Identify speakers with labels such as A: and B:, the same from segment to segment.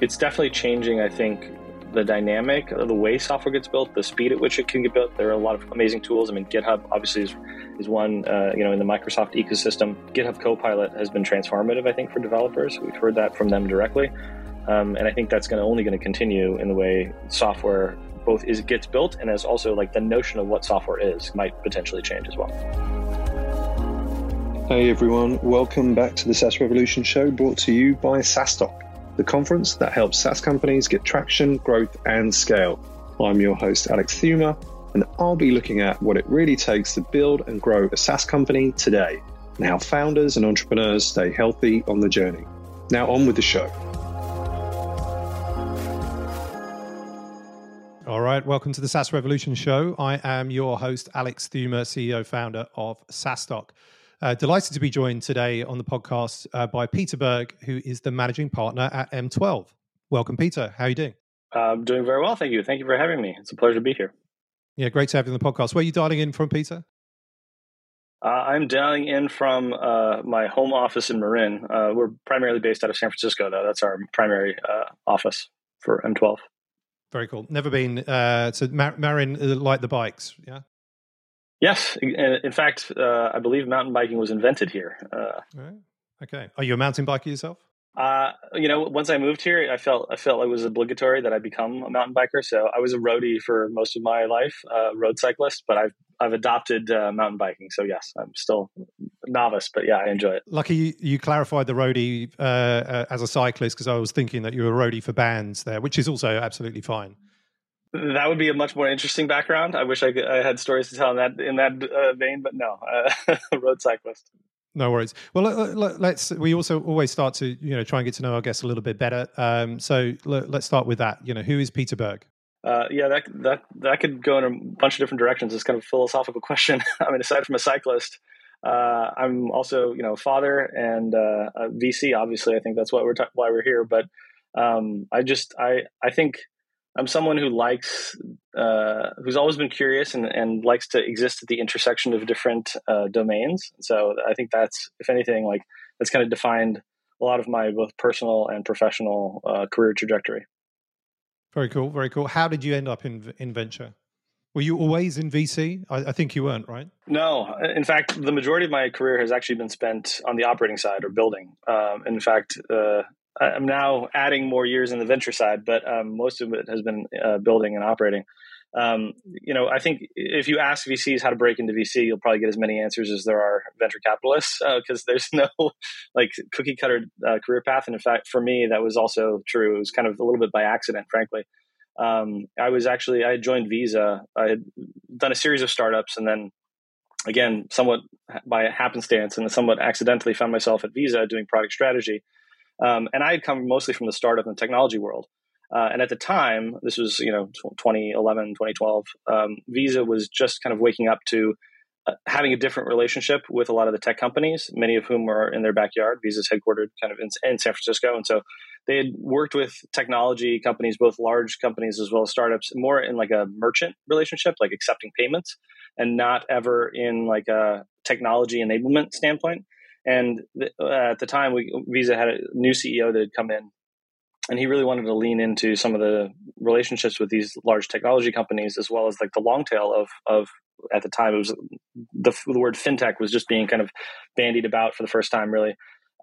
A: it's definitely changing. I think the dynamic of the way software gets built, the speed at which it can get built. There are a lot of amazing tools. I mean, GitHub obviously is, is one, uh, you know, in the Microsoft ecosystem. GitHub Copilot has been transformative, I think, for developers. We've heard that from them directly. Um, and I think that's going only going to continue in the way software both is gets built and as also like the notion of what software is might potentially change as well.
B: Hey everyone, welcome back to the SaaS Revolution show brought to you by SaaStock the conference that helps SaaS companies get traction, growth, and scale. I'm your host, Alex Theuma, and I'll be looking at what it really takes to build and grow a SaaS company today, and how founders and entrepreneurs stay healthy on the journey. Now, on with the show.
C: All right, welcome to the SaaS Revolution show. I am your host, Alex Theuma, CEO founder of SaaStock. Uh, delighted to be joined today on the podcast uh, by Peter Berg, who is the managing partner at M12. Welcome, Peter. How are you doing?
A: I'm doing very well, thank you. Thank you for having me. It's a pleasure to be here.
C: Yeah, great to have you on the podcast. Where are you dialing in from, Peter?
A: Uh, I'm dialing in from uh, my home office in Marin. Uh, we're primarily based out of San Francisco, though. That's our primary uh, office for M12.
C: Very cool. Never been uh, to Mar- Marin, like the bikes, yeah?
A: Yes, in fact, uh, I believe mountain biking was invented here. Uh,
C: right. Okay, are you a mountain biker yourself?
A: Uh, you know, once I moved here, I felt I felt it was obligatory that I become a mountain biker. So I was a roadie for most of my life, uh, road cyclist. But I've I've adopted uh, mountain biking. So yes, I'm still novice, but yeah, I enjoy it.
C: Lucky you, you clarified the roadie uh, uh, as a cyclist because I was thinking that you were a roadie for bands there, which is also absolutely fine.
A: That would be a much more interesting background. I wish I, could, I had stories to tell in that in that uh, vein, but no, uh, road cyclist.
C: No worries. Well, let, us We also always start to you know try and get to know our guests a little bit better. Um, so let, us start with that. You know, who is Peter Berg?
A: Uh, yeah, that that that could go in a bunch of different directions. It's kind of a philosophical question. I mean, aside from a cyclist, uh, I'm also you know father and uh, a VC. Obviously, I think that's why we're ta- why we're here. But um, I just I I think I'm someone who likes, uh, who's always been curious and, and likes to exist at the intersection of different uh, domains. So I think that's, if anything, like that's kind of defined a lot of my both personal and professional uh, career trajectory.
C: Very cool. Very cool. How did you end up in in venture? Were you always in VC? I, I, think you weren't, right?
A: No. In fact, the majority of my career has actually been spent on the operating side or building. Um, in fact, uh, I'm now adding more years in the venture side, but um, most of it has been uh, building and operating. Um, you know, I think if you ask VCs how to break into VC, you'll probably get as many answers as there are venture capitalists because uh, there's no like cookie cutter uh, career path. And in fact, for me, that was also true. It was kind of a little bit by accident, frankly. Um, I was actually I had joined Visa. I had done a series of startups, and then again, somewhat by happenstance and somewhat accidentally, found myself at Visa doing product strategy. Um, and I had come mostly from the startup and technology world. Uh, and at the time, this was, you know, 2011, 2012, um, Visa was just kind of waking up to uh, having a different relationship with a lot of the tech companies, many of whom were in their backyard. Visa's headquartered kind of in, in San Francisco. And so they had worked with technology companies, both large companies as well as startups, more in like a merchant relationship, like accepting payments, and not ever in like a technology enablement standpoint. And uh, at the time, we, Visa had a new CEO that had come in, and he really wanted to lean into some of the relationships with these large technology companies, as well as like the long tail of of at the time it was the, the word fintech was just being kind of bandied about for the first time, really.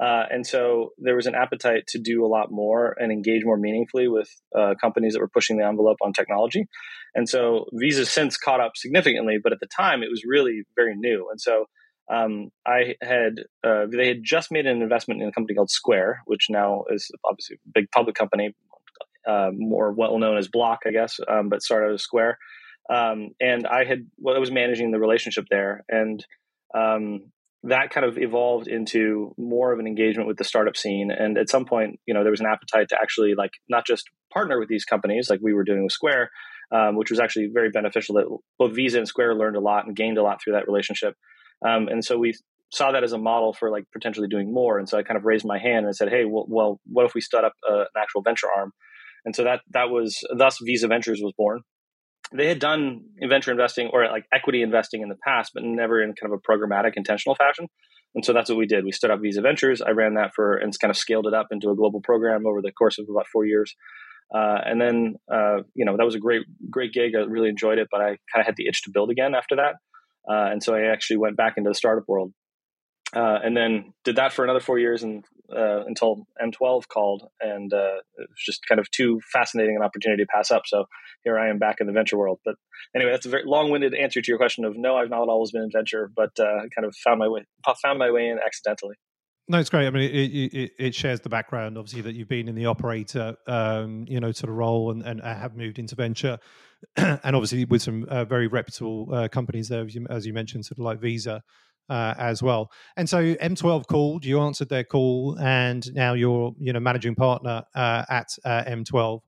A: Uh, and so there was an appetite to do a lot more and engage more meaningfully with uh, companies that were pushing the envelope on technology. And so Visa since caught up significantly, but at the time it was really very new. And so um, I had uh, they had just made an investment in a company called Square, which now is obviously a big public company, uh, more well known as Block, I guess, um, but started as Square. Um, and I had well, I was managing the relationship there, and um, that kind of evolved into more of an engagement with the startup scene. And at some point, you know, there was an appetite to actually like not just partner with these companies like we were doing with Square, um, which was actually very beneficial. That both Visa and Square learned a lot and gained a lot through that relationship. Um, and so we saw that as a model for like potentially doing more. And so I kind of raised my hand and said, "Hey, well, well what if we stood up uh, an actual venture arm?" And so that that was thus Visa Ventures was born. They had done venture investing or like equity investing in the past, but never in kind of a programmatic, intentional fashion. And so that's what we did. We stood up Visa Ventures. I ran that for and kind of scaled it up into a global program over the course of about four years. Uh, and then, uh, you know, that was a great, great gig. I really enjoyed it, but I kind of had the itch to build again after that. Uh, and so I actually went back into the startup world. Uh, and then did that for another four years and uh, until M12 called, and uh, it was just kind of too fascinating an opportunity to pass up. So here I am back in the venture world. But anyway, that's a very long-winded answer to your question of no, I've not always been in venture, but uh, kind of found my way found my way in accidentally.
C: No, it's great. I mean, it, it, it, shares the background, obviously, that you've been in the operator, um, you know, sort of role and, and have moved into venture, and obviously with some uh, very reputable uh, companies there, as you, as you, mentioned, sort of like Visa uh, as well. And so M12 called, you answered their call, and now you're, you know, managing partner uh, at uh, M12.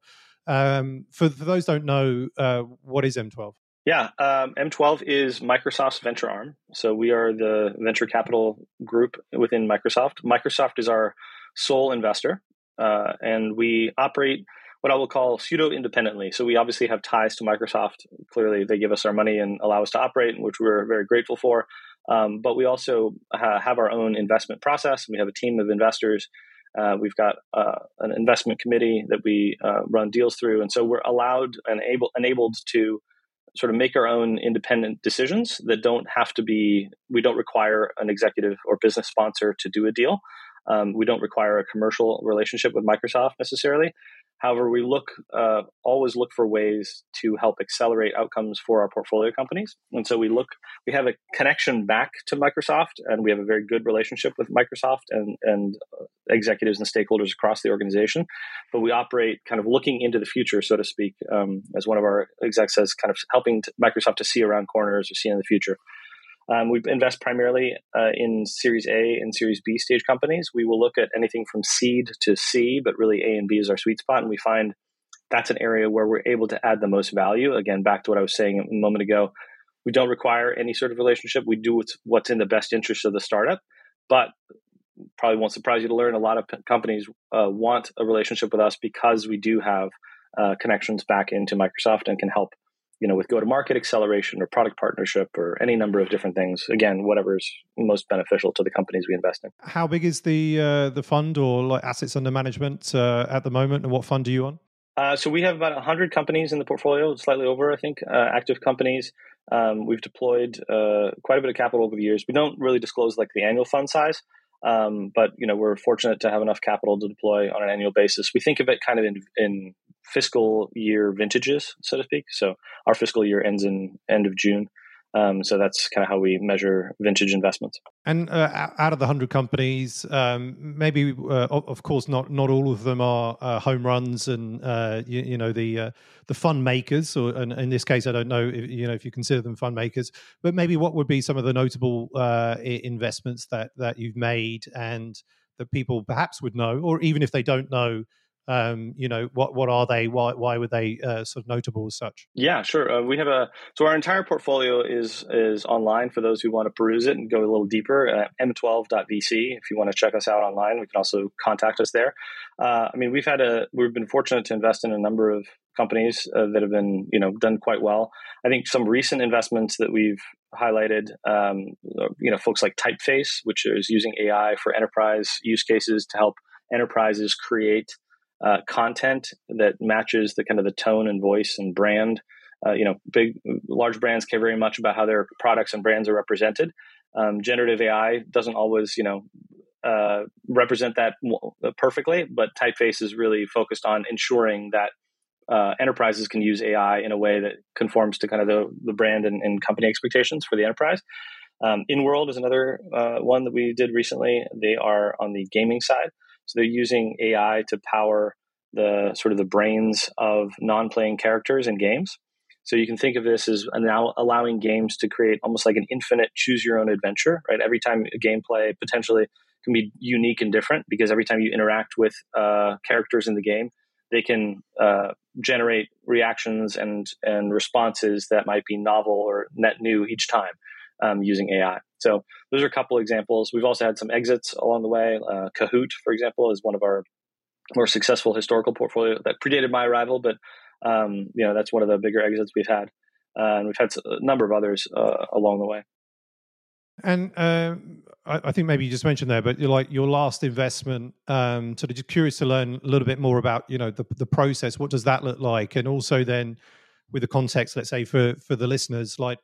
C: Um, for, for those don't know, uh, what is M12?
A: Yeah, um, M12 is Microsoft's venture arm. So we are the venture capital group within Microsoft. Microsoft is our sole investor, and we operate what I will call pseudo independently. So we obviously have ties to Microsoft. Clearly, they give us our money and allow us to operate, which we're very grateful for. Um, but we also ha- have our own investment process. We have a team of investors. Uh, we've got uh, an investment committee that we uh, run deals through, and so we're allowed and able enabled to sort of make our own independent decisions that don't have to be, we don't require an executive or business sponsor to do a deal. Um, we don't require a commercial relationship with Microsoft necessarily. However, we look uh, always look for ways to help accelerate outcomes for our portfolio companies, and so we look we have a connection back to Microsoft, and we have a very good relationship with Microsoft and and uh, executives and stakeholders across the organization. But we operate kind of looking into the future, so to speak, um, as one of our execs says, kind of helping Microsoft to see around corners or see in the future. Um, we invest primarily uh, in Series A and Series B stage companies. We will look at anything from seed to C, but really A and B is our sweet spot. And we find that's an area where we're able to add the most value. Again, back to what I was saying a moment ago, we don't require any sort of relationship. We do what's in the best interest of the startup. But probably won't surprise you to learn a lot of companies uh, want a relationship with us because we do have uh, connections back into Microsoft and can help you know, with go to market acceleration or product partnership or any number of different things. Again, whatever's most beneficial to the companies we invest in.
C: How big is the uh, the fund or like assets under management uh, at the moment, and what fund are you on?
A: Uh, so we have about 100 companies in the portfolio, slightly over, I think, uh, active companies. Um, we've deployed uh, quite a bit of capital over the years. We don't really disclose like the annual fund size, um, but you know we're fortunate to have enough capital to deploy on an annual basis. We think of it kind of in, in fiscal year vintages, so to speak. So our fiscal year ends in end of June. Um, so that's kind of how we measure vintage investments.
C: And uh, out of the hundred companies, um, maybe uh, of course not not all of them are uh, home runs, and uh, you, you, know the uh, the fund makers. Or in this case, I don't know if, you know if you consider them fund makers, but maybe what would be some of the notable uh, investments that that you've made and that people perhaps would know, or even if they don't know, um, you know what what are they? Why why were they uh, sort of notable as such?
A: Yeah sure. Uh, we have a so our entire portfolio is is online for those who want to peruse it and go a little deeper at m12.vc if you want to check us out online we can also contact us there. Uh, i mean we've had a we've been fortunate to invest in a number of companies uh, that have been you know done quite well. I think some recent investments that we've highlighted um, you know folks like typeface which is using ai for enterprise use cases to help enterprises create uh, content that matches the kind of the tone and voice and brand. Uh, you know, big, large brands care very much about how their products and brands are represented. Um, generative AI doesn't always, you know, uh, represent that perfectly, but Typeface is really focused on ensuring that uh, enterprises can use AI in a way that conforms to kind of the, the brand and, and company expectations for the enterprise. Um, InWorld is another uh, one that we did recently. They are on the gaming side. So they're using AI to power the sort of the brains of non-playing characters in games. So you can think of this as now allowing games to create almost like an infinite choose your own adventure, right? Every time a gameplay potentially can be unique and different because every time you interact with uh, characters in the game, they can uh, generate reactions and and responses that might be novel or net new each time um, using AI. So those are a couple examples. We've also had some exits along the way. Uh, Kahoot, for example, is one of our more successful historical portfolio that predated my arrival, but um, you know that's one of the bigger exits we've had, uh, and we've had a number of others uh, along the way.
C: And uh, I, I, think maybe you just mentioned there, but you're like your last investment. Um, sort of just curious to learn a little bit more about you know the the process. What does that look like? And also then with the context, let's say for for the listeners, like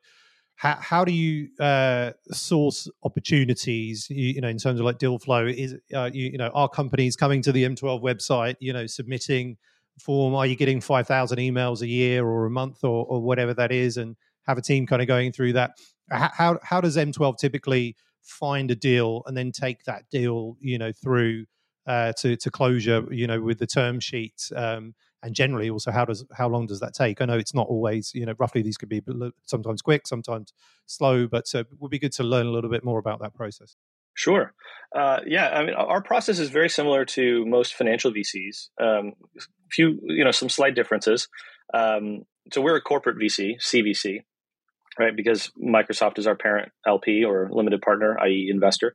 C: how, how do you uh, source opportunities you, you, know in terms of like deal flow? Is uh, you, you, know are companies coming to the m12 website you know submitting form? Are you getting 5000 emails a year or a month or, or whatever that is and have a team kind of going through that? How, how does m12 typically find a deal and then take that deal you know through uh, to to closure you know with the term sheet um, and generally also how does how long does that take? I know it's not always you know roughly these could be sometimes quick sometimes slow but uh, it would be good to learn a little bit more about that process.
A: Sure. Uh, yeah i mean our process is very similar to most financial vcs um, few you know some slight differences. Um, so we're a corporate vc cvc right because microsoft is our parent lp or limited partner i.e investor.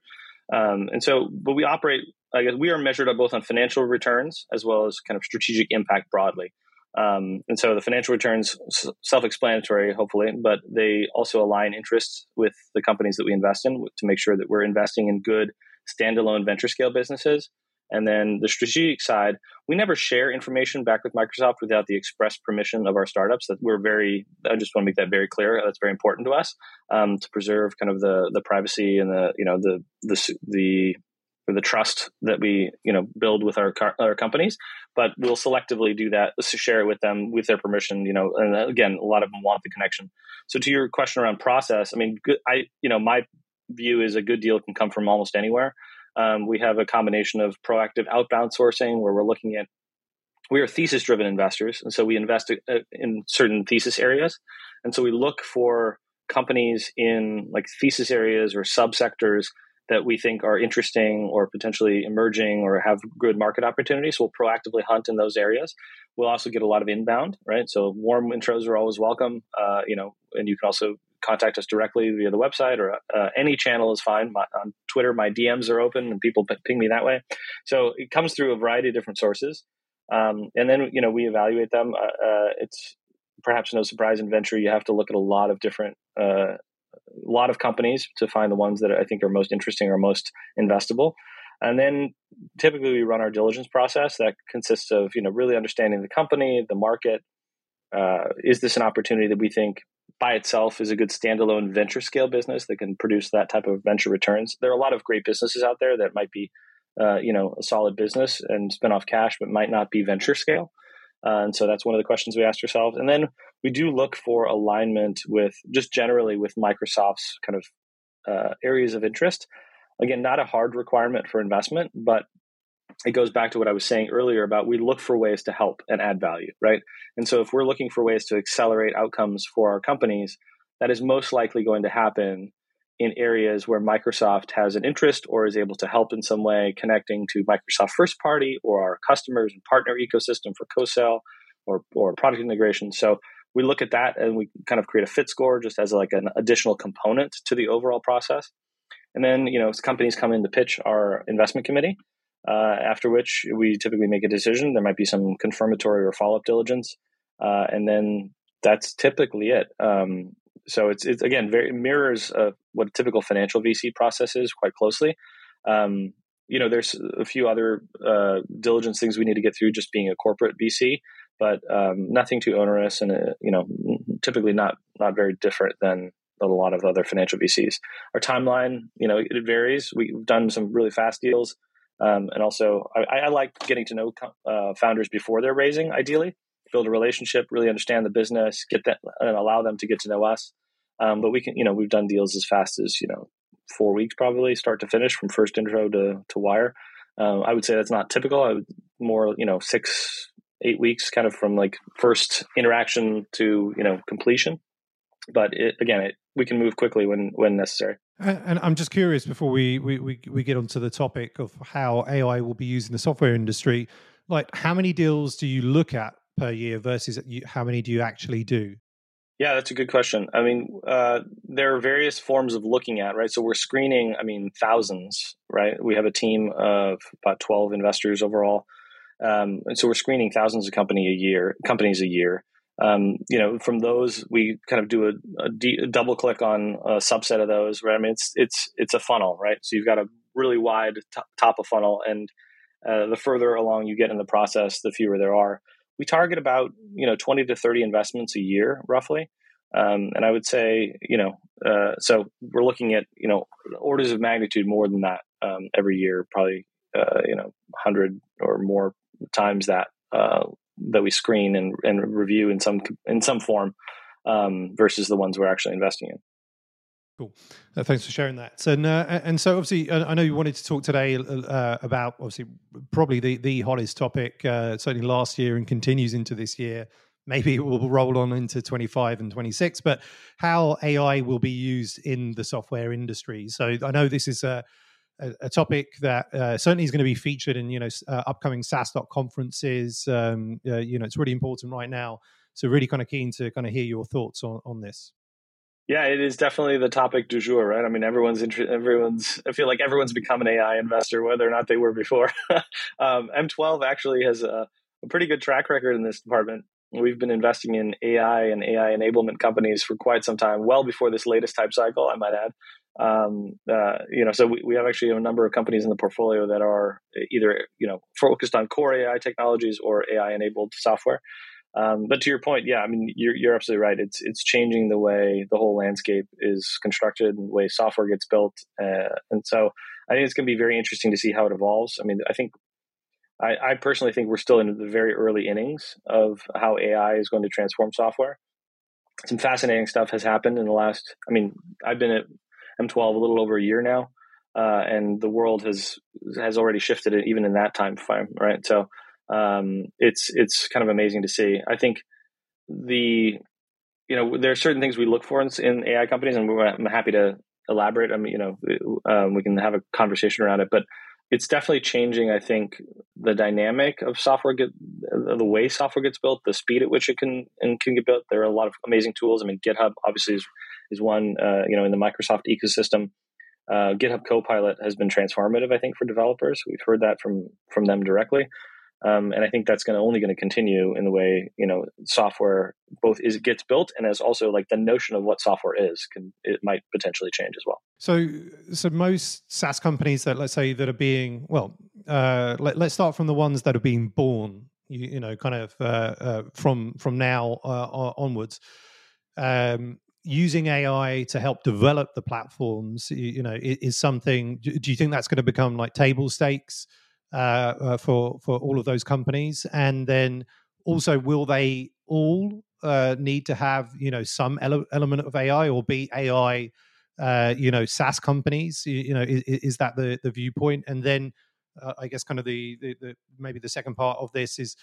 A: Um, and so but we operate I guess we are measured both on financial returns as well as kind of strategic impact broadly. Um, and so the financial returns self-explanatory, hopefully, but they also align interests with the companies that we invest in to make sure that we're investing in good standalone venture scale businesses. And then the strategic side, we never share information back with Microsoft without the express permission of our startups. That we're very, I just want to make that very clear. That's very important to us um, to preserve kind of the the privacy and the you know the the the or the trust that we you know build with our our companies but we'll selectively do that to share it with them with their permission you know and again a lot of them want the connection. So to your question around process i mean good, i you know my view is a good deal can come from almost anywhere. Um, we have a combination of proactive outbound sourcing where we're looking at we are thesis driven investors and so we invest uh, in certain thesis areas. And so we look for companies in like thesis areas or subsectors that we think are interesting or potentially emerging or have good market opportunities. We'll proactively hunt in those areas. We'll also get a lot of inbound, right? So warm intros are always welcome. Uh, you know, and you can also contact us directly via the website or uh, any channel is fine. My, on Twitter, my DMs are open and people ping me that way. So it comes through a variety of different sources. Um, and then, you know, we evaluate them. Uh, uh it's perhaps no surprise in venture, you have to look at a lot of different uh, a lot of companies to find the ones that I think are most interesting or most investable. And then typically we run our diligence process that consists of you know really understanding the company, the market. Uh, is this an opportunity that we think by itself is a good standalone venture scale business that can produce that type of venture returns? There are a lot of great businesses out there that might be uh, you know a solid business and spin off cash, but might not be venture scale. Uh, and so that's one of the questions we asked ourselves. And then we do look for alignment with just generally with Microsoft's kind of uh, areas of interest. Again, not a hard requirement for investment, but it goes back to what I was saying earlier about we look for ways to help and add value, right? And so if we're looking for ways to accelerate outcomes for our companies, that is most likely going to happen in areas where Microsoft has an interest or is able to help in some way connecting to Microsoft first party or our customers and partner ecosystem for co-sell or, or product integration. So we look at that and we kind of create a fit score just as like an additional component to the overall process. And then, you know, companies come in to pitch our investment committee, uh, after which we typically make a decision. There might be some confirmatory or follow-up diligence. Uh, and then that's typically it. Um, so it's it's again very mirrors uh, what a typical financial VC process is quite closely. Um, you know, there's a few other uh, diligence things we need to get through just being a corporate VC, but um, nothing too onerous, and uh, you know, typically not not very different than a lot of other financial VCs. Our timeline, you know, it varies. We've done some really fast deals, um, and also I, I, like getting to know uh, founders before they're raising, ideally build a relationship, really understand the business, get that, and allow them to get to know us. Um, but we can, you know, we've done deals as fast as you know four weeks probably, start to finish, from first intro to to wire. Um, I would say that's not typical. I would more, you know, six eight weeks, kind of from like first interaction to you know completion. But it, again, it, we can move quickly when when necessary.
C: And I'm just curious before we, we, we, we get onto the topic of how AI will be used in the software industry. Like, how many deals do you look at per year versus how many do you actually do?
A: Yeah, that's a good question. I mean, uh, there are various forms of looking at, right? So we're screening, I mean, thousands, right? We have a team of about 12 investors overall. Um, and so we're screening thousands of company a year, companies a year. um, you know, from those we kind of do a, double click on a subset of those. Right? I mean, it's it's it's a funnel, right? So you've got a really wide t- top of funnel, and uh, the further along you get in the process, the fewer there are. We target about you know twenty to thirty investments a year, roughly. Um, and I would say, you know, uh, so we're looking at, you know, orders of magnitude more than that um, every year, probably, uh, you know, 100 or more times that uh, that we screen and, and review in some in some form um, versus the ones we're actually investing in.
C: Cool. Uh, thanks for sharing that. And uh, and so obviously, I know you wanted to talk today uh, about obviously probably the the hottest topic uh, certainly last year and continues into this year. Maybe it will roll on into 25 and 26, but how AI will be used in the software industry. So I know this is a a, a topic that uh, certainly is going to be featured in you know uh, upcoming SaaStock conferences. Um, uh, you know, it's really important right now. So really kind of keen to kind of hear your thoughts on on this.
A: Yeah, it is definitely the topic du jour, right? I mean, everyone's inter- everyone's. I feel like everyone's become an AI investor, whether or not they were before. um, M12 actually has a, a pretty good track record in this department. We've been investing in AI and AI enablement companies for quite some time, well before this latest type cycle, I might add. Um, uh, you know, so we, we have actually a number of companies in the portfolio that are either you know focused on core AI technologies or AI enabled software. Um, but to your point, yeah, I mean, you're, you're absolutely right. It's it's changing the way the whole landscape is constructed and the way software gets built, uh, and so I think it's going to be very interesting to see how it evolves. I mean, I think I, I personally think we're still in the very early innings of how AI is going to transform software. Some fascinating stuff has happened in the last. I mean, I've been at M12 a little over a year now, uh, and the world has has already shifted even in that time frame, right? So um, it's it's kind of amazing to see. I think the you know there are certain things we look for in, in AI companies, and I'm happy to elaborate. I mean, you know, um, we can have a conversation around it, but it's definitely changing. I think the dynamic of software get the way software gets built, the speed at which it can and can get built. There are a lot of amazing tools. I mean, GitHub obviously is is one. Uh, you know, in the Microsoft ecosystem, uh, GitHub Copilot has been transformative. I think for developers, we've heard that from from them directly. Um, and I think that's going only going to continue in the way you know software both is gets built and as also like the notion of what software is can it might potentially change as well.
C: So, so most SaaS companies that let's say that are being well, uh, let, us start from the ones that are being born. You, you know, kind of uh, uh, from from now uh, onwards. Um, using AI to help develop the platforms, you, know, is, is something. Do you think that's going to become like table stakes? Uh, uh, for for all of those companies, and then also will they all uh, need to have you know some ele- element of AI or be AI uh, you know SaaS companies? You, you know, is, is, that the the viewpoint? And then uh, I guess kind of the, the, the maybe the second part of this is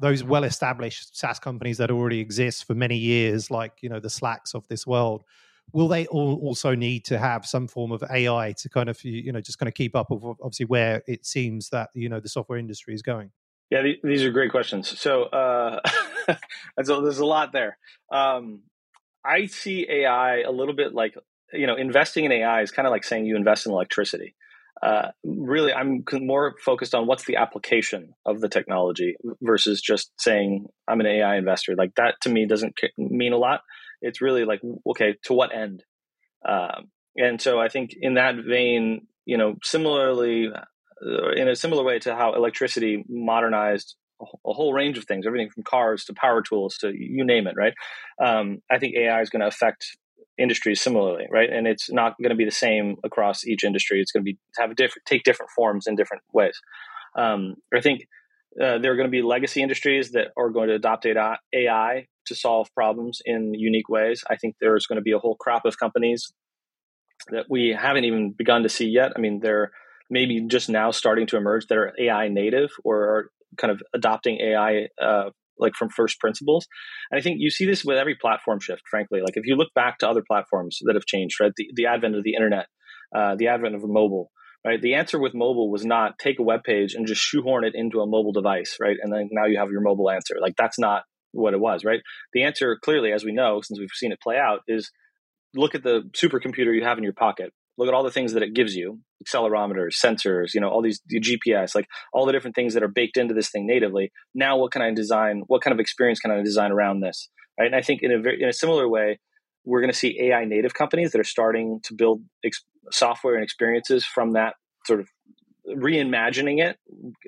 C: those well established SaaS companies that already exist for many years, like you know the Slacks of this world will they all also need to have some form of AI to kind of you know just kind of keep up with obviously where it seems that you know the software industry is going?
A: Yeah, these are great questions. So uh, so there's a lot there. Um, I see AI a little bit like you know investing in AI is kind of like saying you invest in electricity. Uh, really, I'm more focused on what's the application of the technology versus just saying I'm an AI investor. Like that to me doesn't mean a lot. It's really like okay to what end? Um, and so i think in that vein you know similarly uh, in a similar way to how electricity modernized a whole range of things everything from cars to power tools to you name it right? Um, i think ai is going to affect industries similarly right and it's not going to be the same across each industry it's going to be have different take different forms in different ways um, i think uh, there are going to be legacy industries that are going to adopt AI to solve problems in unique ways. I think there's going to be a whole crop of companies that we haven't even begun to see yet. I mean, they're maybe just now starting to emerge that are AI native or are kind of adopting AI uh, like from first principles. And I think you see this with every platform shift, frankly. Like if you look back to other platforms that have changed, right? The, the advent of the internet, uh, the advent of mobile, right? The answer with mobile was not take a web page and just shoehorn it into a mobile device, right? And then now you have your mobile answer. Like that's not what it was, right? The answer clearly, as we know, since we've seen it play out, is look at the supercomputer you have in your pocket. Look at all the things that it gives you accelerometers sensors you know all these the gps like all the different things that are baked into this thing natively. Now what can i design what kind of experience can i design around this right? And i think in a very in a similar way we're going to see ai native companies that are starting to build ex- software and experiences from that sort of reimagining it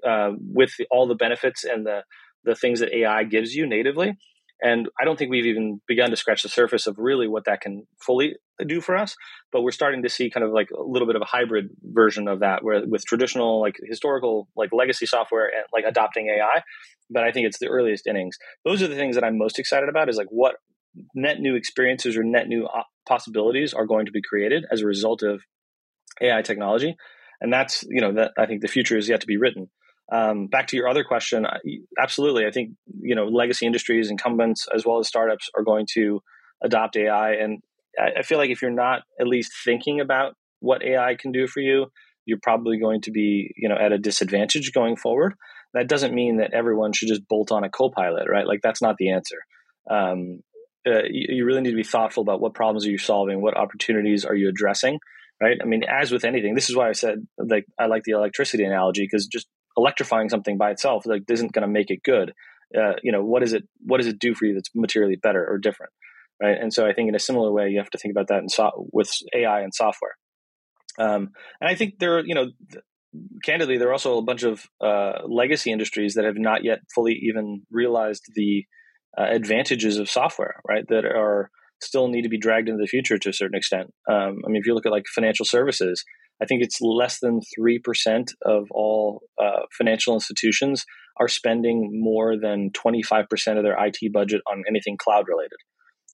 A: uh, with the, all the benefits and the the things that ai gives you natively and I don't think we've even begun to scratch the surface of really what that can fully do for us. But we're starting to see kind of like a little bit of a hybrid version of that, where with traditional like historical like legacy software and like adopting AI. But I think it's the earliest innings. Those are the things that I'm most excited about. Is like what net new experiences or net new uh, possibilities are going to be created as a result of AI technology. And that's you know that I think the future is yet to be written. Um, back to your other question, absolutely. I think you know legacy industries, incumbents, as well as startups, are going to adopt AI, and I feel like if you're not at least thinking about what AI can do for you, you're probably going to be you know at a disadvantage going forward. That doesn't mean that everyone should just bolt on a co-pilot, right? Like that's not the answer. Um, uh, you, you really need to be thoughtful about what problems are you solving, what opportunities are you addressing, right? I mean, as with anything, this is why I said like I like the electricity analogy because just electrifying something by itself like isn't going to make it good. Uh, you know, what is it? What does it do for you that's materially better or different, right? And so I think in a similar way, you have to think about that in so- with AI and software. Um, and I think there, you know, th- candidly, there are also a bunch of uh, legacy industries that have not yet fully even realized the uh, advantages of software, right? That are still need to be dragged into the future to a certain extent. Um, I mean, if you look at like financial services, I think it's less than 3% of all uh, financial institutions are spending more than 25% of their IT budget on anything cloud related,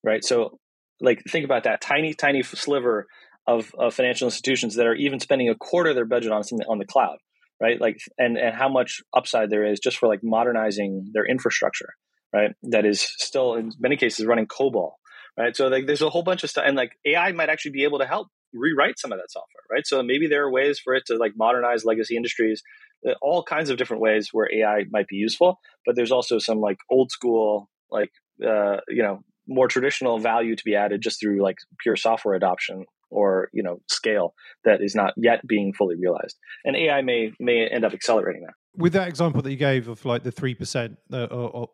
A: right? So, like, think about that tiny, tiny sliver of, of financial institutions that are even spending a quarter of their budget on something on the cloud, right? Like, and, and how much upside there is just for like modernizing their infrastructure, right? That is still in many cases running COBOL, right? So, like, there's a whole bunch of stuff, and like AI might actually be able to help rewrite some of that software, right? So maybe there are ways for it to like modernize legacy industries, uh, all kinds of different ways where AI might be useful. But there's also some like old school, like uh, you know, more traditional value to be added just through like pure software adoption or you know scale that is not yet being fully realized. And AI may may end up accelerating that.
C: With that example that you gave of like the three percent uh,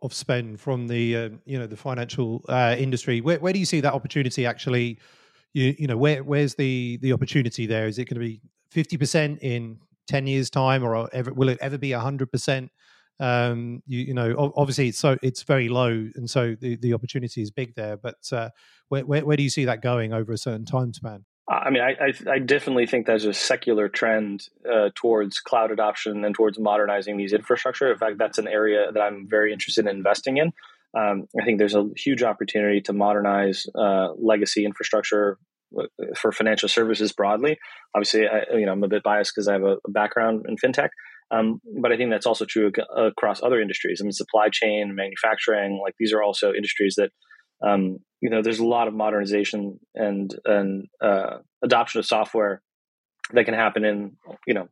C: of spend from the uh, you know the financial uh, industry, where, where do you see that opportunity actually? You you know where where's the the opportunity there? Is it going to be fifty percent in ten years time, or ever, will it ever be hundred percent? Um, you, you know, obviously it's so it's very low, and so the, the opportunity is big there. But uh, where, where, where do you see that going over a certain time span?
A: I mean, I, I, I definitely think there's a secular trend uh, towards cloud adoption and towards modernizing these infrastructure. In fact, that's an area that I'm very interested in investing in. Um, I think there's a huge opportunity to modernize uh, legacy infrastructure uh, for financial services broadly. Obviously, I, you know, I'm a bit biased because I have a, background in fintech, um, but I think that's also true across other industries. I mean, supply chain, manufacturing, like these are also industries that, um, you know, there's a lot of modernization and and uh, adoption of software that can happen in, you know,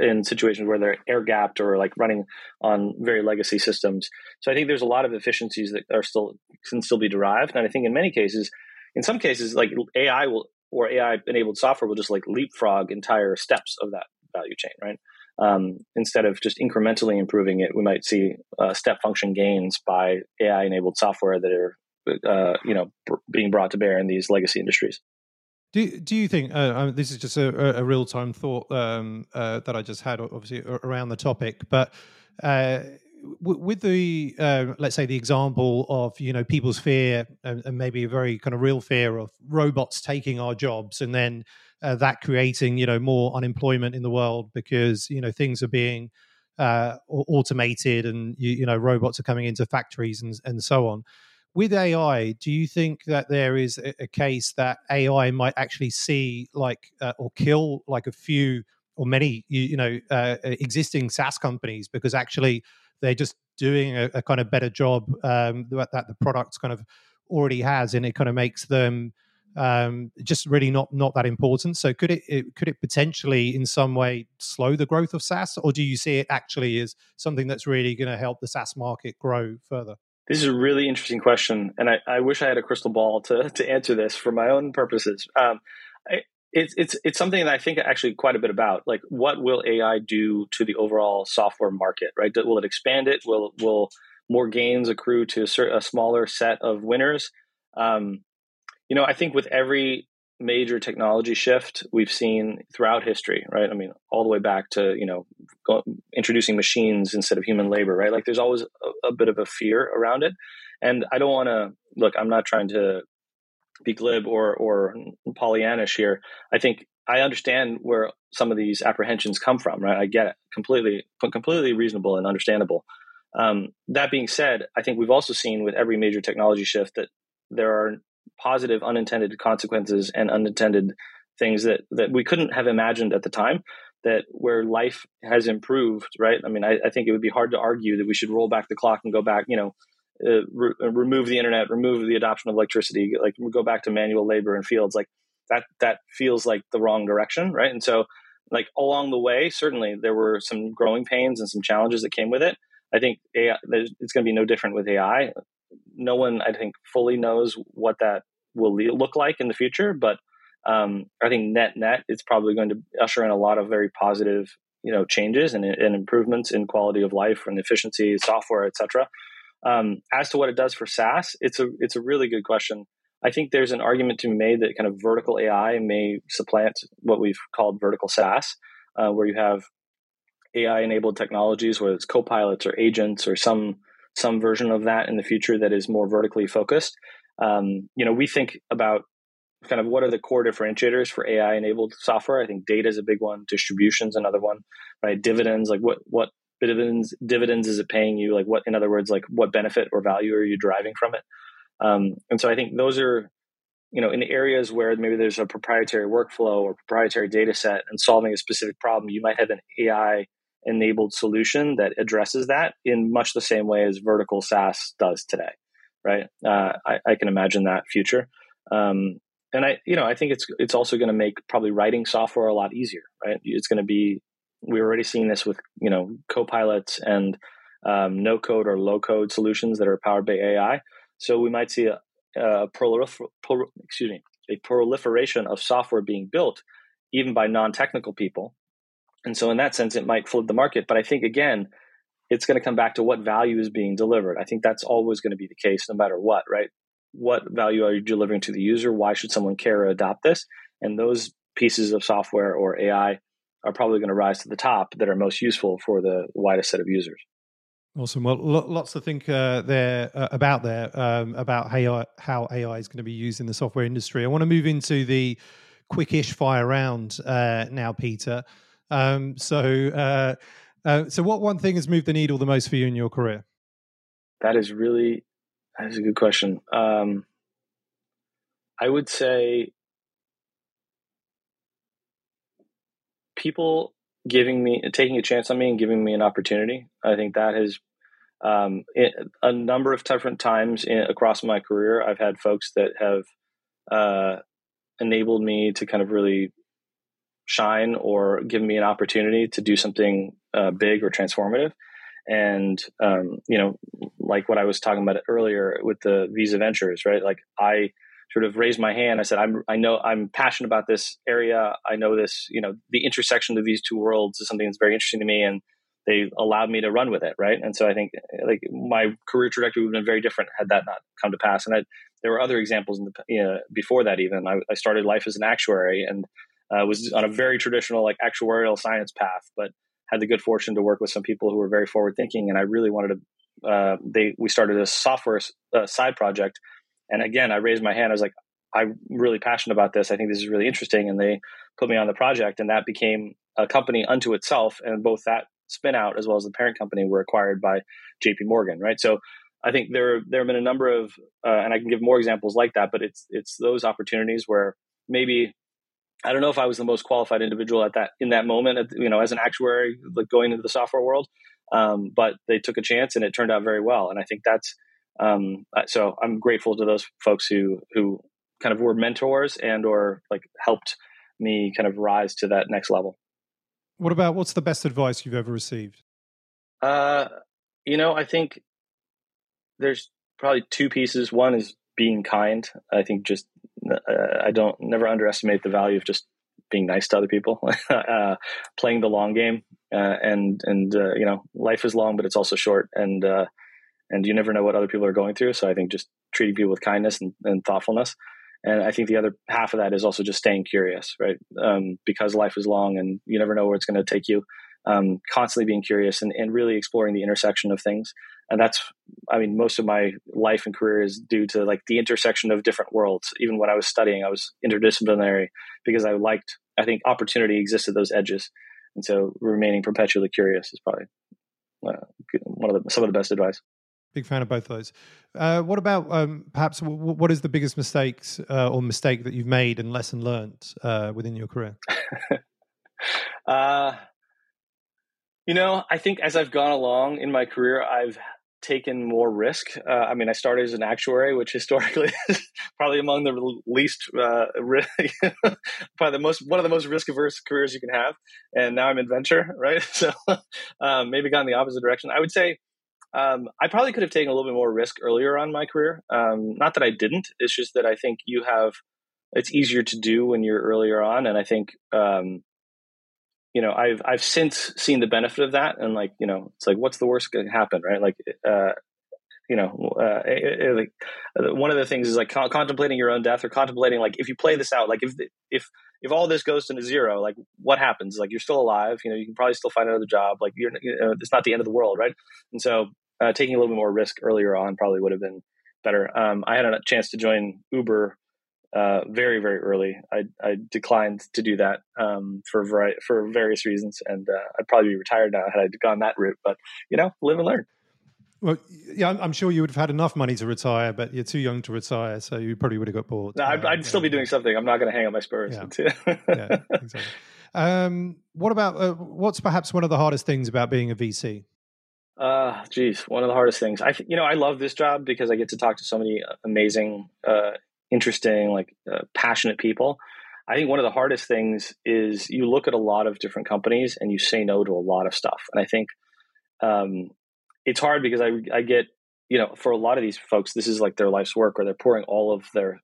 A: in situations where they're air gapped or like running on very legacy systems. So I think there's a lot of efficiencies that are still can still be derived, and I think in many cases, in some cases, like AI will or AI enabled software will just like leapfrog entire steps of that value chain, right? Um, instead of just incrementally improving it, we might see uh, step function gains by AI enabled software that are uh, you know being brought to bear in these legacy industries.
C: Do do you think uh, this is just a, a real time thought um, uh, that I just had, obviously around the topic, but uh, with the uh, let's say the example of you know people's fear and, and, maybe a very kind of real fear of robots taking our jobs, and then uh, that creating you know more unemployment in the world because you know things are being uh, automated and you, you know robots are coming into factories and and so on with AI, do you think that there is a, case that AI might actually see like uh, or kill like a few or many you, you know uh, existing SaaS companies because actually they're just doing a, a kind of better job um, that, that the product kind of already has, and it kind of makes them um, just really not not that important. So could it, it, could it potentially in some way slow the growth of SaaS, or do you see it actually as something that's really going to help the SaaS market grow further?
A: This is a really interesting question, and I, I wish I had a crystal ball to to answer this for my own purposes. Um, it's it's it's something that I think actually quite a bit about. Like, what will AI do to the overall software market? Right? Will it expand it? Will will more gains accrue to a, a smaller set of winners? Um, you know, I think with every major technology shift we've seen throughout history, right? I mean, all the way back to you know introducing machines instead of human labor, right? Like, there's always a, a bit of a fear around it, and I don't want to look. I'm not trying to be glib or or Pollyannish here. I think I understand where some of these apprehensions come from. Right, I get it completely, completely reasonable and understandable. Um, that being said, I think we've also seen with every major technology shift that there are positive unintended consequences and unintended things that that we couldn't have imagined at the time. That where life has improved, right? I mean, I, I think it would be hard to argue that we should roll back the clock and go back, you know, uh, re- uh, remove the internet, remove the adoption of electricity, like go back to manual labor in fields, like that that feels like the wrong direction, right? And so, like along the way, certainly there were some growing pains and some challenges that came with it. I think AI, it's going to be no different with AI. No one, I think, fully knows what that will look like in the future, but um, I think net net, it's probably going to usher in a lot of very positive, you know, changes and, and improvements in quality of life and efficiency, software, etc. Um, as to what it does for SaaS, it's a it's a really good question. I think there's an argument to be made that kind of vertical AI may supplant what we've called vertical SaaS, uh, where you have AI enabled technologies, whether it's copilots or agents or some some version of that in the future that is more vertically focused. Um, you know, we think about kind of what are the core differentiators for AI enabled software. I think data is a big one, distribution's another one, right? Dividends, like what what dividends dividends is it paying you like what in other words like what benefit or value are you deriving from it um, and so i think those are you know in areas where maybe there's a proprietary workflow or proprietary data set and solving a specific problem you might have an ai enabled solution that addresses that in much the same way as vertical saas does today right uh, I, I, can imagine that future um, and i you know i think it's it's also going to make probably writing software a lot easier right it's going to be we're already seeing this with you know co-pilots and um, no code or low code solutions that are powered by AI. So we might see a, a prolifer- prol- excuse me a proliferation of software being built even by non-technical people. And so in that sense, it might flood the market. But I think again, it's going to come back to what value is being delivered. I think that's always going to be the case, no matter what, right? What value are you delivering to the user? Why should someone care or adopt this? And those pieces of software or AI are probably going to rise to the top that are most useful for the widest set of users.
C: Awesome. Well, lots to think uh, there uh, about there um, about how how AI is going to be used in the software industry. I want to move into the quickish fire round uh, now, Peter. Um, so, uh, uh, so what one thing has moved the needle the most for you in your career?
A: That is really that is a good question. Um, I would say people giving me taking a chance on me and giving me an opportunity. I think that has um, a number of different times in, across my career. I've had folks that have uh, enabled me to kind of really shine or give me an opportunity to do something uh, big or transformative. And um, you know, like what I was talking about earlier with the Visa Ventures, right? Like I sort of raised my hand. I said, I'm, I know I'm passionate about this area. I know this, you know, the intersection of these two worlds is something that's very interesting to me. And they allowed me to run with it. Right. And so I think like my career trajectory would have been very different had that not come to pass. And I, there were other examples in the, you know, before that, even I, I started life as an actuary and uh, was on a very traditional like actuarial science path, but had the good fortune to work with some people who were very forward thinking. And I really wanted to, uh, they, we started a software uh, side project and again, I raised my hand. I was like, I'm really passionate about this. I think this is really interesting. And they put me on the project, and that became a company unto itself. And both that spin out as well as the parent company were acquired by JP Morgan, right? So I think there there have been a number of, uh, and I can give more examples like that. But it's it's those opportunities where maybe I don't know if I was the most qualified individual at that in that moment, at, you know, as an actuary, like going into the software world. Um, but they took a chance, and it turned out very well. And I think that's um, so I'm grateful to those folks who who kind of were mentors and or like helped me kind of rise to that next level.
C: What about what's the best advice you've ever received?
A: Uh, you know, I think there's probably two pieces. One is being kind. I think just uh, I don't never underestimate the value of just being nice to other people, uh, playing the long game, uh, and and uh, you know life is long, but it's also short, and uh, and you never know what other people are going through. So I think just treating people with kindness and, and thoughtfulness. And I think the other half of that is also just staying curious, right? Um, because life is long and you never know where it's going to take you. Um, constantly being curious and, and really exploring the intersection of things. And that's, I mean, most of my life and career is due to like the intersection of different worlds. Even when I was studying, I was interdisciplinary because I liked, I think opportunity exists at those edges. And so remaining perpetually curious is probably uh, one of the, some of the best advice.
C: Big fan of both those. Uh, what about um, perhaps w- what is the biggest mistakes uh, or mistake that you've made and lesson learned uh, within your career?
A: You know, I think as I've gone along in my career, I've taken more risk. Uh, I mean, I started as an actuary, which historically is probably among the least, uh, probably the most one of the most risk averse careers you can have. And now I'm in venture, right? So um, maybe gone the opposite direction. I would say um, I probably could have taken a little bit more risk earlier on my career. Um, not that I didn't. It's just that I think you have. It's easier to do when you're earlier on, and I think um, you know I've I've since seen the benefit of that, and like you know it's like what's the worst going to happen, right? Like uh, you know, uh, it, it, like uh, one of the things is like co- contemplating your own death or contemplating like if you play this out, like if if if all this goes to zero, like what happens? Like you're still alive, you know, you can probably still find another job. Like you're, you know, it's not the end of the world, right? And so uh, taking a little bit more risk earlier on probably would have been better. Um, I had a chance to join Uber uh, very very early. I, I declined to do that um, for vari- for various reasons, and uh, I'd probably be retired now had I gone that route. But you know, live and learn.
C: Well, yeah, I'm sure you would have had enough money to retire, but you're too young to retire, so you probably would have got bored.
A: No, I'd, uh, I'd still be doing something. I'm not going to hang on my spurs.
C: Yeah, yeah exactly. Um, what about uh, what's perhaps one of the hardest things about being a VC?
A: Uh, geez, one of the hardest things. I, you know, I love this job because I get to talk to so many uh, amazing, uh, interesting, like uh, passionate people. I think one of the hardest things is you look at a lot of different companies and you say no to a lot of stuff. And I think um, it's hard because I, I get, you know, for a lot of these folks, this is like their life's work, or they're pouring all of their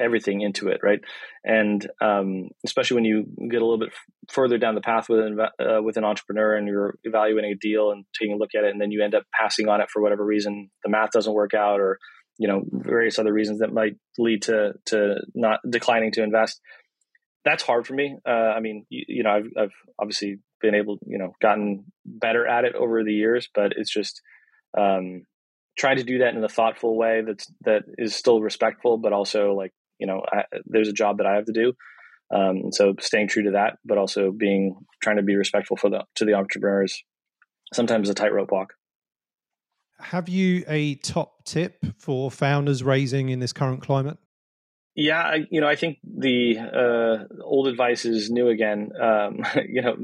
A: everything into it, right? And um, especially when you get a little bit further down the path with an, uh, with an entrepreneur and you're evaluating a deal and taking a look at it, and then you end up passing on it for whatever reason, the math doesn't work out, or you know various other reasons that might lead to to not declining to invest. That's hard for me. Uh, I mean, you, you know, I've, I've obviously been able, you know, gotten better at it over the years, but it's just um, trying to do that in a thoughtful way that's that is still respectful, but also like you know I, there's a job that I have to do. Um, so staying true to that, but also being trying to be respectful for the to the entrepreneurs. Sometimes a tightrope walk.
C: Have you a top tip for founders raising in this current climate?
A: Yeah, I, you know, I think the uh, old advice is new again. Um, you know,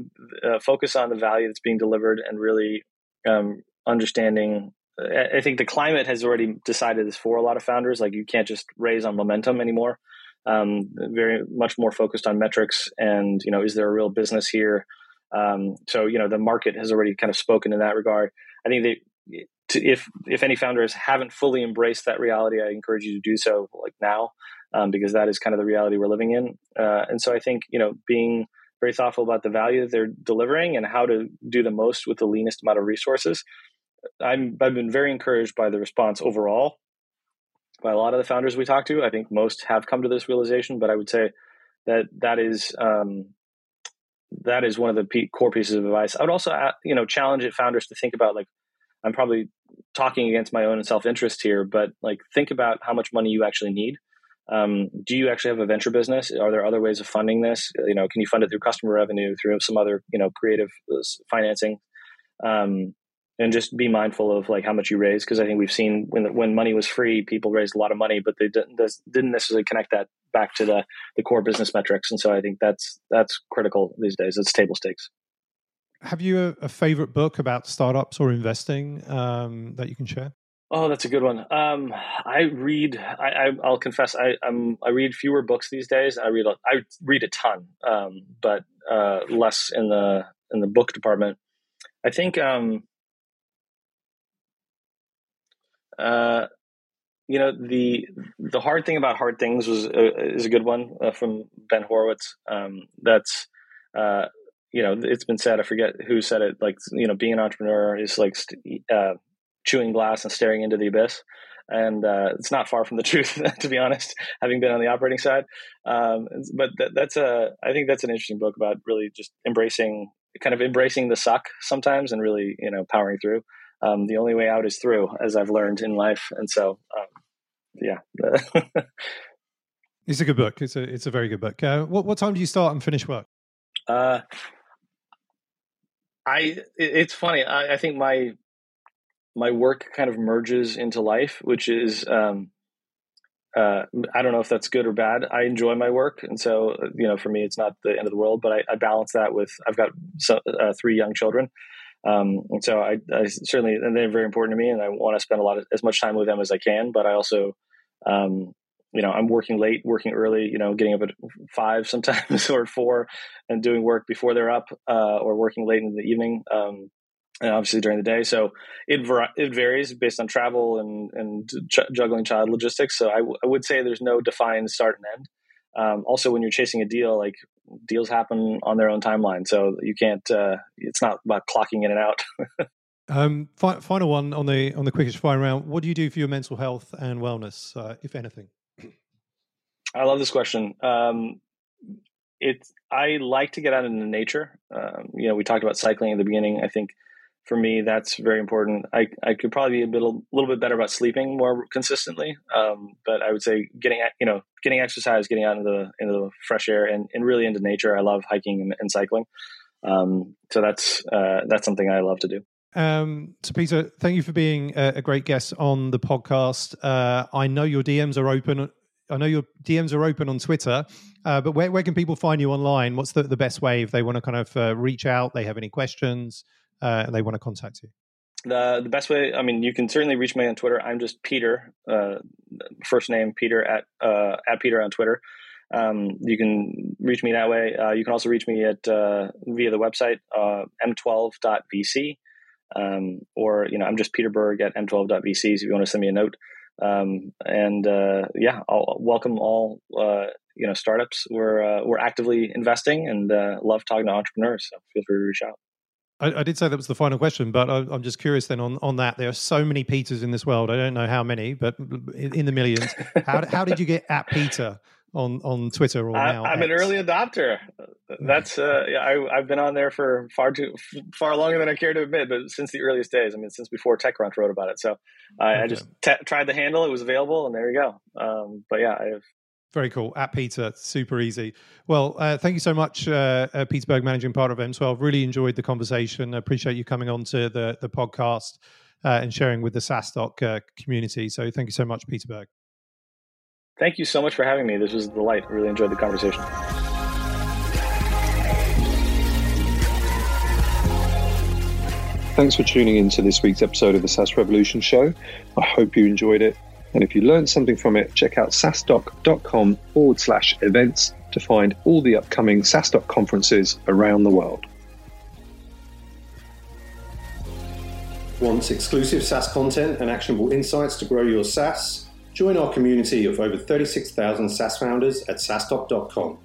A: uh, focus on the value that's being delivered and really um, understanding I think the climate has already decided this for a lot of founders. Like you can't just raise on momentum anymore. Um, very much more focused on metrics and you know is there a real business here? Um, so you know the market has already kind of spoken in that regard. I think they, to, if if any founders haven't fully embraced that reality, I encourage you to do so like now um, because that is kind of the reality we're living in. Uh, and so I think you know being very thoughtful about the value that they're delivering and how to do the most with the leanest amount of resources I'm I've been very encouraged by the response overall by a lot of the founders we talk to. I think most have come to this realization, but I would say that that is um, that is one of the core pieces of advice. I would also uh, you know challenge it founders to think about like I'm probably talking against my own self interest here, but like think about how much money you actually need. Um, do you actually have a venture business? Are there other ways of funding this? You know, can you fund it through customer revenue, through some other you know creative uh, financing? Um, and just be mindful of like how much you raise because I think we've seen when when money was free, people raised a lot of money, but they didn't didn't necessarily connect that back to the the core business metrics, and so I think that's that's critical these days. It's table stakes.
C: Have you a, a favorite book about startups or investing um, that you can share?
A: Oh, that's a good one. Um, I read. I, will confess. I, I'm, I read fewer books these days. I read. A, I read a ton, um, but uh, less in the in the book department. I think um, uh, you know the the hard thing about hard things was uh, is a good one uh, from Ben Horowitz. Um, that's uh, you know it's been said. I forget who said it. Like you know, being an entrepreneur is like st- uh, chewing glass and staring into the abyss. And uh, it's not far from the truth, to be honest. Having been on the operating side, um, but th- that's a I think that's an interesting book about really just embracing, kind of embracing the suck sometimes, and really you know powering through. Um, the only way out is through, as I've learned in life. And so, um, yeah.
C: it's a good book. It's a it's a very good book. Uh, what what time do you start and finish work? Uh,
A: I it's funny. I, I, think my my work kind of merges into life, which is um, uh, I don't know if that's good or bad. I enjoy my work, and so you know, for me, it's not the end of the world. But I, I balance that with I've got so, uh, three young children, um, and so I, I, certainly, and they're very important to me, and I want to spend a lot of as much time with them as I can. But I also, um, you know, I'm working late, working early, you know, getting up at five sometimes or four, and doing work before they're up, uh, or working late in the evening, um, and obviously during the day. So it it varies based on travel and and ch- juggling child logistics. So I, w- I would say there's no defined start and end. Um, also, when you're chasing a deal, like deals happen on their own timeline, so you can't. Uh, it's not about clocking in and out.
C: um, fi- final one on the on the quickest fire round. What do you do for your mental health and wellness, uh, if anything?
A: I love this question. Um, it's I like to get out into nature. Um, you know, we talked about cycling at the beginning. I think for me, that's very important. I, I could probably be a bit, a little bit better about sleeping more consistently. Um, but I would say getting, you know, getting exercise, getting out into the, into the fresh air and, and really into nature. I love hiking and, and cycling. Um, so that's, uh, that's something I love to do.
C: Um, so Peter, thank you for being a, great guest on the podcast. Uh, I know your DMs are open. I know your DMs are open on Twitter, uh, but where, where can people find you online? What's the, the best way if they want to kind of uh, reach out, they have any questions? uh, and they want to contact you?
A: The the best way, I mean, you can certainly reach me on Twitter. I'm just Peter, uh, first name Peter at uh, at Peter on Twitter. Um, you can reach me that way. Uh, you can also reach me at via the website uh, m12.vc, um, or you know, I'm just Peter Berg at m12.vc. So if you want to send me a note, um, and uh, yeah, I'll welcome all you know startups. We're we're actively investing and love talking to entrepreneurs. So feel free to reach out.
C: I, I, did say that was the final question, but I, am just curious then on, on that. There are so many Peters in this world. I don't know how many, but in the millions. how, how did you get at Peter on, on Twitter or now?
A: I, am an early adopter. That's uh, yeah, I, have been on there for far too far longer than I care to admit, but since the earliest days. I mean, since before TechCrunch wrote about it. So I, okay. I just t- tried the handle. It was available, and there you go. Um, but yeah, I've
C: very cool. At Peter, super easy. Well, uh, thank you so much, uh, uh, Peter Berg, managing partner of M12. Really enjoyed the conversation. I appreciate you coming on to the, the podcast uh, and sharing with the SaaStock uh, community. So thank you so much, Peter Berg.
A: Thank you so much for having me. This was a delight. I Really enjoyed the conversation.
B: Thanks for tuning in to this week's episode of the SaaS Revolution Show. I hope you enjoyed it and if you learned something from it, check out saastock.com forward slash events to find all the upcoming SaaStock conferences around the world.
D: Want exclusive SaaS content and actionable insights to grow your SaaS? Join our community of over 36,000 SaaS founders at saastock.com.